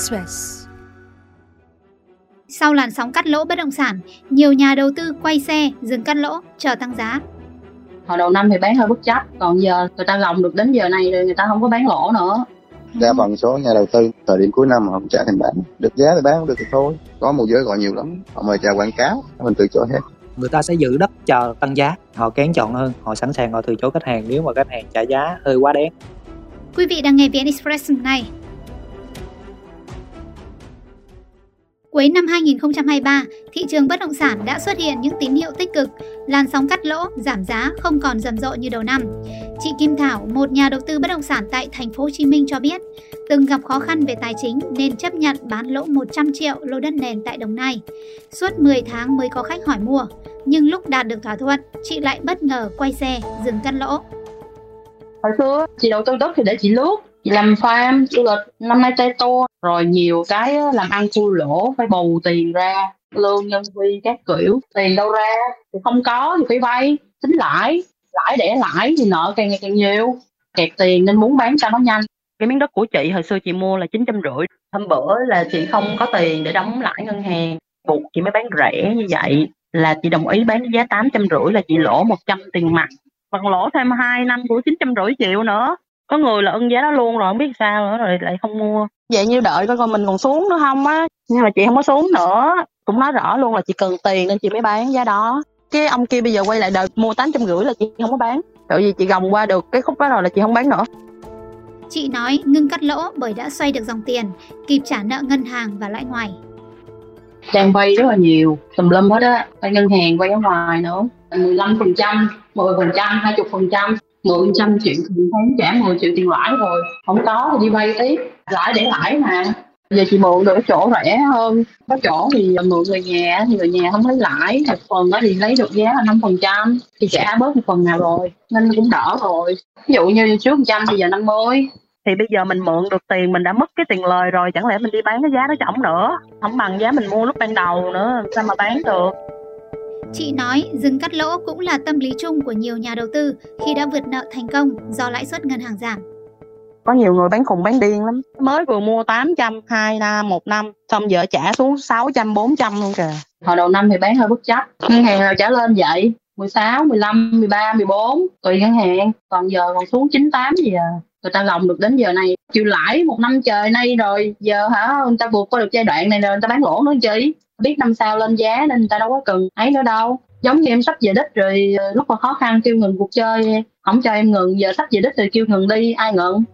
Express. Sau làn sóng cắt lỗ bất động sản, nhiều nhà đầu tư quay xe dừng cắt lỗ, chờ tăng giá. Hồi đầu năm thì bán hơi bất chấp, còn giờ người ta gồng được đến giờ này rồi người ta không có bán lỗ nữa. đa phần số nhà đầu tư thời điểm cuối năm họ không trả tiền bán được giá thì bán không được thì thôi có một giới gọi nhiều lắm họ mời chào quảng cáo mình từ chối hết người ta sẽ giữ đất chờ tăng giá họ kén chọn hơn họ sẵn sàng họ từ chối khách hàng nếu mà khách hàng trả giá hơi quá đáng Quý vị đang nghe VN Express này. Cuối năm 2023, thị trường bất động sản đã xuất hiện những tín hiệu tích cực, làn sóng cắt lỗ, giảm giá không còn rầm rộ như đầu năm. Chị Kim Thảo, một nhà đầu tư bất động sản tại thành phố Hồ Chí Minh cho biết, từng gặp khó khăn về tài chính nên chấp nhận bán lỗ 100 triệu lô đất nền tại Đồng Nai. Suốt 10 tháng mới có khách hỏi mua, nhưng lúc đạt được thỏa thuận, chị lại bất ngờ quay xe dừng cắt lỗ. Hồi xưa chị đầu tư đất thì để chị lướt, chị làm farm, du lịch, năm nay tay to rồi nhiều cái làm ăn thua lỗ, phải bù tiền ra, lương nhân viên các kiểu, tiền đâu ra, thì không có thì phải vay, tính lãi, lãi đẻ lãi thì nợ càng ngày càng nhiều, kẹt tiền nên muốn bán cho nó nhanh. Cái miếng đất của chị hồi xưa chị mua là chín trăm rưỡi, hôm bữa là chị không có tiền để đóng lãi ngân hàng, buộc chị mới bán rẻ như vậy. Là chị đồng ý bán giá tám trăm rưỡi là chị lỗ 100 tiền mặt. Còn lỗ thêm 2 năm của chín trăm rưỡi triệu nữa có người là ưng giá đó luôn rồi không biết sao nữa rồi lại không mua. Vậy như đợi coi coi mình còn xuống nữa không á. Nhưng mà chị không có xuống nữa. Cũng nói rõ luôn là chị cần tiền nên chị mới bán giá đó. Cái ông kia bây giờ quay lại đợi mua tám trăm rưỡi là chị không có bán. Tại vì chị gồng qua được cái khúc đó rồi là chị không bán nữa. Chị nói ngưng cắt lỗ bởi đã xoay được dòng tiền, kịp trả nợ ngân hàng và lãi ngoài. đang vay rất là nhiều tùm lum hết á. Vay ngân hàng vay ở ngoài nữa. 15 phần trăm 10 phần trăm 20 phần trăm 10 trăm chuyện tiền tháng, trả 10 triệu tiền lãi rồi. Không có thì đi vay tiếp, lãi để lãi mà. Giờ chị mượn được chỗ rẻ hơn, có chỗ thì mượn người nhà, thì người nhà không lấy lãi. Một phần đó thì lấy được giá là năm phần trăm, thì trả bớt một phần nào rồi, nên cũng đỡ rồi. Ví dụ như trước một trăm thì giờ 50 thì bây giờ mình mượn được tiền, mình đã mất cái tiền lời rồi, chẳng lẽ mình đi bán cái giá đó chậm nữa? Không bằng giá mình mua lúc ban đầu nữa, sao mà bán được? Chị nói dừng cắt lỗ cũng là tâm lý chung của nhiều nhà đầu tư khi đã vượt nợ thành công do lãi suất ngân hàng giảm. có nhiều người bán khùng bán điên lắm. Mới vừa mua 800 hai năm một năm xong giờ trả xuống 600 400 luôn kìa. Hồi đầu năm thì bán hơi bất chấp. Ngân hàng nào trả lên vậy 16, 15, 13, 14 tùy ngân hàng. Còn giờ còn xuống 98 gì à người ta lòng được đến giờ này. Chịu lãi một năm trời nay rồi giờ hả người ta vượt qua được giai đoạn này rồi người ta bán lỗ nữa chi? Biết năm sau lên giá nên người ta đâu có cần ấy nữa đâu. Giống như em sắp về đích rồi à, lúc mà khó khăn kêu ngừng cuộc chơi không cho em ngừng giờ sắp về đích rồi kêu ngừng đi ai ngừng?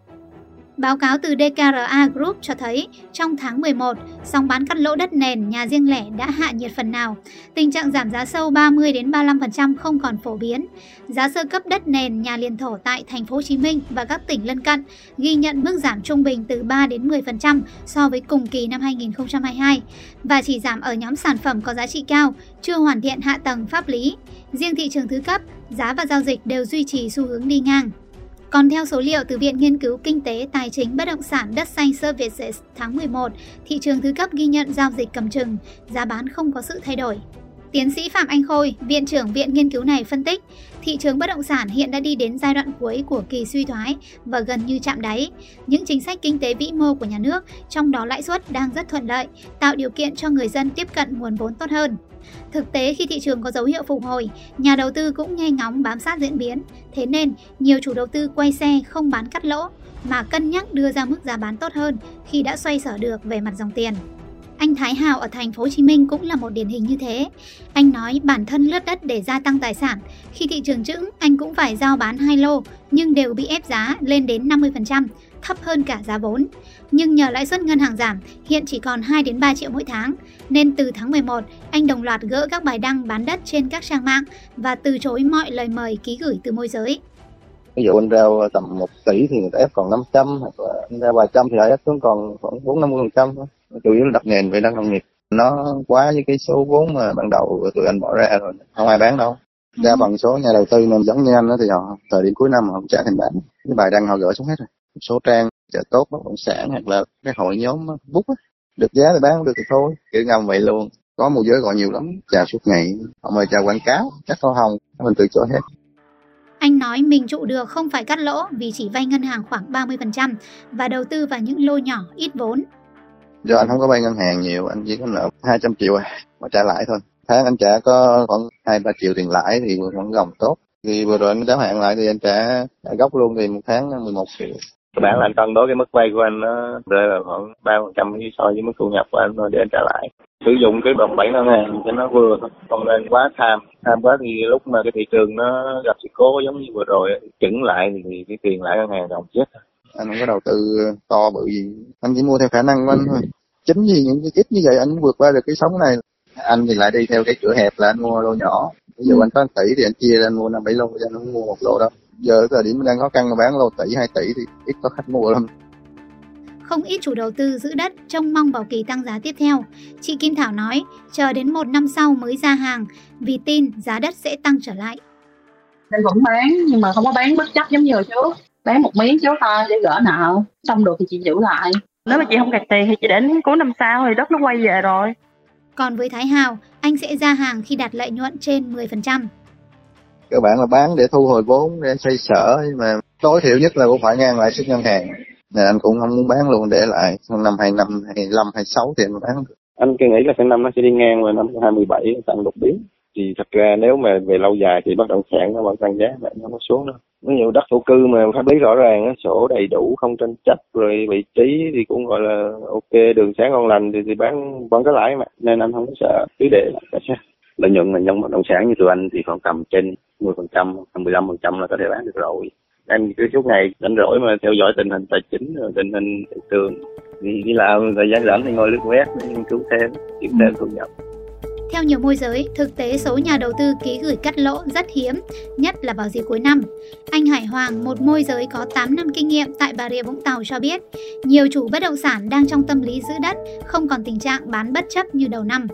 Báo cáo từ DKRA Group cho thấy trong tháng 11, song bán cắt lỗ đất nền nhà riêng lẻ đã hạ nhiệt phần nào. Tình trạng giảm giá sâu 30 đến 35% không còn phổ biến. Giá sơ cấp đất nền nhà liền thổ tại thành phố Hồ Chí Minh và các tỉnh lân cận ghi nhận mức giảm trung bình từ 3 đến 10% so với cùng kỳ năm 2022 và chỉ giảm ở nhóm sản phẩm có giá trị cao, chưa hoàn thiện hạ tầng pháp lý. Riêng thị trường thứ cấp, giá và giao dịch đều duy trì xu hướng đi ngang. Còn theo số liệu từ Viện Nghiên cứu Kinh tế Tài chính Bất động sản Đất xanh Services tháng 11, thị trường thứ cấp ghi nhận giao dịch cầm chừng, giá bán không có sự thay đổi. Tiến sĩ Phạm Anh Khôi, Viện trưởng Viện Nghiên cứu này phân tích, thị trường bất động sản hiện đã đi đến giai đoạn cuối của kỳ suy thoái và gần như chạm đáy. Những chính sách kinh tế vĩ mô của nhà nước, trong đó lãi suất đang rất thuận lợi, tạo điều kiện cho người dân tiếp cận nguồn vốn tốt hơn. Thực tế khi thị trường có dấu hiệu phục hồi, nhà đầu tư cũng nghe ngóng bám sát diễn biến. Thế nên, nhiều chủ đầu tư quay xe không bán cắt lỗ mà cân nhắc đưa ra mức giá bán tốt hơn khi đã xoay sở được về mặt dòng tiền. Anh Thái Hào ở thành phố Hồ Chí Minh cũng là một điển hình như thế. Anh nói bản thân lướt đất để gia tăng tài sản, khi thị trường chững anh cũng phải giao bán hai lô nhưng đều bị ép giá lên đến 50%, thấp hơn cả giá vốn. Nhưng nhờ lãi suất ngân hàng giảm, hiện chỉ còn 2 đến 3 triệu mỗi tháng, nên từ tháng 11, anh đồng loạt gỡ các bài đăng bán đất trên các trang mạng và từ chối mọi lời mời ký gửi từ môi giới ví dụ anh rao tầm 1 tỷ thì người ta ép còn 500 hoặc là anh ra vài trăm thì lại ép xuống còn khoảng 4 50 phần trăm chủ yếu là đặt nền về đất nông nghiệp nó quá với cái số vốn mà ban đầu tụi anh bỏ ra rồi không ai bán đâu. Đa phần số nhà đầu tư mà giống như anh đó thì họ thời điểm cuối năm họ không trả tiền bán cái bài đăng họ gỡ xuống hết rồi. Một số trang chợ tốt bất động sản hoặc là các hội nhóm bút á được giá thì bán không được thì thôi. Kiểu ngầm vậy luôn. Có một giới gọi nhiều lắm chào suốt ngày. Họ mời chào quảng cáo chắc hoa hồng mình từ chối hết Anh nói mình trụ được không phải cắt lỗ vì chỉ vay ngân hàng khoảng 30% và đầu tư vào những lô nhỏ ít vốn. do anh không có vay ngân hàng nhiều anh chỉ có nợ 200 triệu à, mà trả lãi thôi. Tháng anh trả có khoảng hai ba triệu tiền lãi thì vẫn gồng tốt. Thì vừa rồi anh đáo hạn lại thì anh trả, trả gốc luôn thì một tháng 11 triệu. Cơ bản là anh cân đối cái mức vay của anh nó rơi vào khoảng ba phần trăm so với mức thu nhập của anh để anh trả lại sử dụng cái đồng bảy ngân hàng cho nó vừa không nên quá tham tham quá thì lúc mà cái thị trường nó gặp sự cố giống như vừa rồi chững lại thì cái tiền lãi ngân hàng đồng chết. Anh không có đầu tư to bự gì anh chỉ mua theo khả năng của anh thôi. Chính vì những cái ít như vậy anh vượt qua được cái sống này. Anh thì lại đi theo cái cửa hẹp là anh mua lô nhỏ. Ví dụ ừ. anh có tỷ thì anh chia ra anh mua năm bảy lô cho anh không mua một lô đâu. Giờ thời điểm đang khó khăn mà bán lô tỷ hai tỷ thì ít có khách mua lắm không ít chủ đầu tư giữ đất trông mong vào kỳ tăng giá tiếp theo. Chị Kim Thảo nói, chờ đến một năm sau mới ra hàng vì tin giá đất sẽ tăng trở lại. Mình vẫn bán nhưng mà không có bán bất chấp giống như hồi trước. Bán một miếng trước thôi để gỡ nợ, xong được thì chị giữ lại. Nếu mà chị không cạt tiền thì chị đến cuối năm sau thì đất nó quay về rồi. Còn với Thái Hào, anh sẽ ra hàng khi đạt lợi nhuận trên 10%. Các bạn là bán để thu hồi vốn, để xây sở, nhưng mà tối thiểu nhất là cũng phải ngang lại suất ngân hàng. Nên anh cũng không muốn bán luôn để lại, xong năm 25, 25, 26 thì anh bán được. Anh nghĩ là sang năm nó sẽ đi ngang vào năm 27 tăng đột biến thì thật ra nếu mà về lâu dài thì bất động sản nó vẫn tăng giá mà nó không xuống đâu ví dụ đất thổ cư mà pháp lý rõ ràng sổ đầy đủ không tranh chấp rồi vị trí thì cũng gọi là ok đường sáng ngon lành thì, thì bán vẫn có lãi mà nên anh không có sợ cứ để lại sao lợi nhuận là nhân bất động sản như tụi anh thì khoảng tầm trên 10 phần trăm, 15 phần trăm là có thể bán được rồi. Em cứ suốt ngày rảnh rỗi mà theo dõi tình hình tài chính, tình hình thị trường. Thì đi làm thời gian rảnh thì ngồi lướt web nghiên cứu thêm, kiếm thêm thu nhập. Theo nhiều môi giới, thực tế số nhà đầu tư ký gửi cắt lỗ rất hiếm, nhất là vào dịp cuối năm. Anh Hải Hoàng, một môi giới có 8 năm kinh nghiệm tại Bà Rịa Vũng Tàu cho biết, nhiều chủ bất động sản đang trong tâm lý giữ đất, không còn tình trạng bán bất chấp như đầu năm.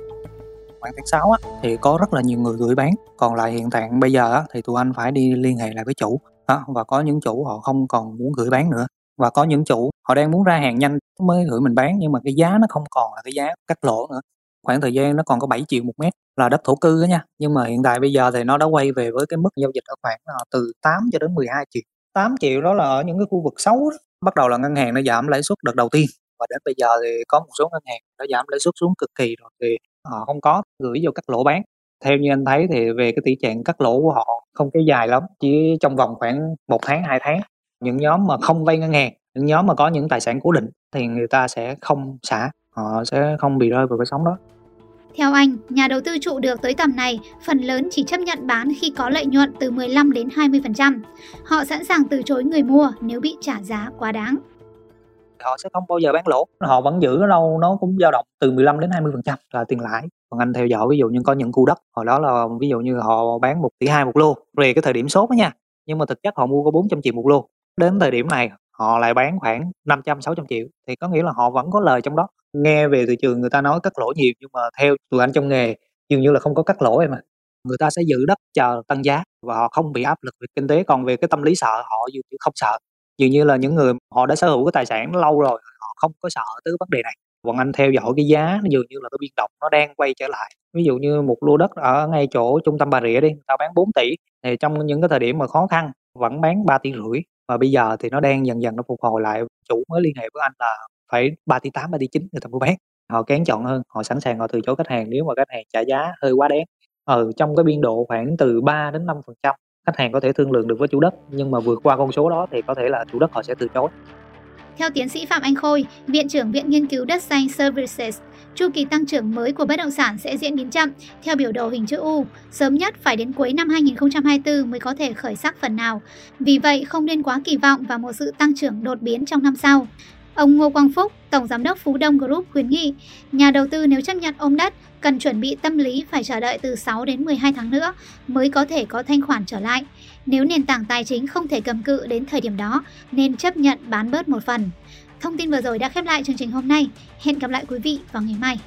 Khoảng tháng 6 á, thì có rất là nhiều người gửi bán. Còn lại hiện tại bây giờ á, thì tụi anh phải đi liên hệ lại với chủ đó, và có những chủ họ không còn muốn gửi bán nữa. Và có những chủ họ đang muốn ra hàng nhanh mới gửi mình bán nhưng mà cái giá nó không còn là cái giá cắt lỗ nữa. Khoảng thời gian nó còn có 7 triệu một mét là đất thổ cư đó nha. Nhưng mà hiện tại bây giờ thì nó đã quay về với cái mức giao dịch ở khoảng ờ, từ 8 cho đến 12 triệu. 8 triệu đó là ở những cái khu vực xấu đó. bắt đầu là ngân hàng nó giảm lãi suất đợt đầu tiên. Và đến bây giờ thì có một số ngân hàng đã giảm lãi suất xuống cực kỳ rồi thì họ không có gửi vô cắt lỗ bán theo như anh thấy thì về cái tỷ trạng cắt lỗ của họ không kéo dài lắm chỉ trong vòng khoảng một tháng hai tháng những nhóm mà không vay ngân hàng những nhóm mà có những tài sản cố định thì người ta sẽ không xả họ sẽ không bị rơi vào cái sóng đó theo anh, nhà đầu tư trụ được tới tầm này, phần lớn chỉ chấp nhận bán khi có lợi nhuận từ 15 đến 20%. Họ sẵn sàng từ chối người mua nếu bị trả giá quá đáng. Họ sẽ không bao giờ bán lỗ, họ vẫn giữ nó đâu nó cũng dao động từ 15 đến 20% là tiền lãi. Còn anh theo dõi ví dụ như có những khu đất, hồi đó là ví dụ như họ bán một tỷ hai một lô, về cái thời điểm sốt đó nha. Nhưng mà thực chất họ mua có 400 triệu một lô. Đến thời điểm này họ lại bán khoảng 500 600 triệu. Thì có nghĩa là họ vẫn có lời trong đó. Nghe về thị trường người ta nói cắt lỗ nhiều nhưng mà theo tụi anh trong nghề dường như là không có cắt lỗ em ạ. Người ta sẽ giữ đất chờ tăng giá và họ không bị áp lực về kinh tế. Còn về cái tâm lý sợ họ dường như không sợ. Dường như là những người họ đã sở hữu cái tài sản lâu rồi họ không có sợ tới vấn đề này bọn anh theo dõi cái giá nó dường như là cái biên động nó đang quay trở lại. Ví dụ như một lô đất ở ngay chỗ trung tâm bà rịa đi người ta bán 4 tỷ thì trong những cái thời điểm mà khó khăn vẫn bán 3 tỷ rưỡi. Và bây giờ thì nó đang dần dần nó phục hồi lại chủ mới liên hệ với anh là phải 3 tỷ 8, 3 tỷ 9 người ta mới bán. Họ kén chọn hơn họ sẵn sàng họ từ chối khách hàng nếu mà khách hàng trả giá hơi quá đáng. Ừ, trong cái biên độ khoảng từ 3 đến 5 phần trăm khách hàng có thể thương lượng được với chủ đất nhưng mà vượt qua con số đó thì có thể là chủ đất họ sẽ từ chối theo tiến sĩ Phạm Anh Khôi, Viện trưởng Viện Nghiên cứu Đất xanh Services, chu kỳ tăng trưởng mới của bất động sản sẽ diễn biến chậm theo biểu đồ hình chữ U, sớm nhất phải đến cuối năm 2024 mới có thể khởi sắc phần nào. Vì vậy, không nên quá kỳ vọng vào một sự tăng trưởng đột biến trong năm sau. Ông Ngô Quang Phúc, Tổng Giám đốc Phú Đông Group khuyến nghị, nhà đầu tư nếu chấp nhận ôm đất cần chuẩn bị tâm lý phải chờ đợi từ 6 đến 12 tháng nữa mới có thể có thanh khoản trở lại. Nếu nền tảng tài chính không thể cầm cự đến thời điểm đó, nên chấp nhận bán bớt một phần. Thông tin vừa rồi đã khép lại chương trình hôm nay. Hẹn gặp lại quý vị vào ngày mai.